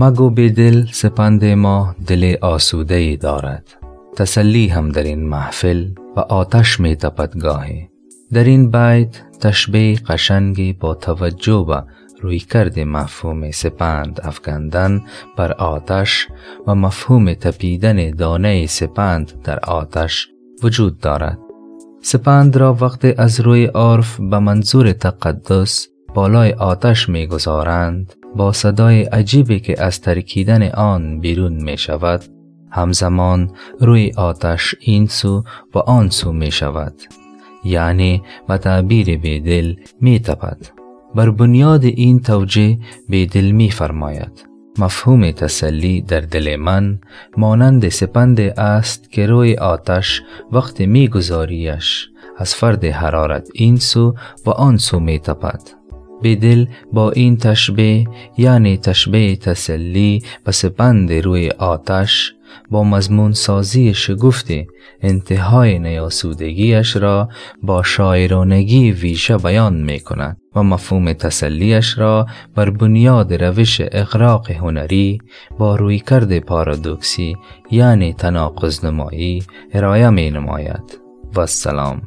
مگو به دل سپند ما دل آسوده ای دارد تسلی هم در این محفل و آتش می تپد گاهی در این بیت تشبیه قشنگی با توجه به روی کرد مفهوم سپند افکندن بر آتش و مفهوم تپیدن دانه سپند در آتش وجود دارد. سپند را وقتی از روی عرف به منظور تقدس بالای آتش می گذارند با صدای عجیبی که از ترکیدن آن بیرون می شود همزمان روی آتش این سو و آن سو می شود یعنی به تعبیر بیدل می تپد بر بنیاد این توجه بیدل می فرماید مفهوم تسلی در دل من مانند سپند است که روی آتش وقت می گذاریش از فرد حرارت این سو و آن سو می تپد به دل با این تشبه یعنی تشبه تسلی و سپند روی آتش با مضمون سازی شگفت انتهای نیاسودگیش را با شاعرانگی ویژه بیان می کند و مفهوم تسلیش را بر بنیاد روش اقراق هنری با رویکرد پارادوکسی یعنی تناقض نمایی ارائه می نماید و السلام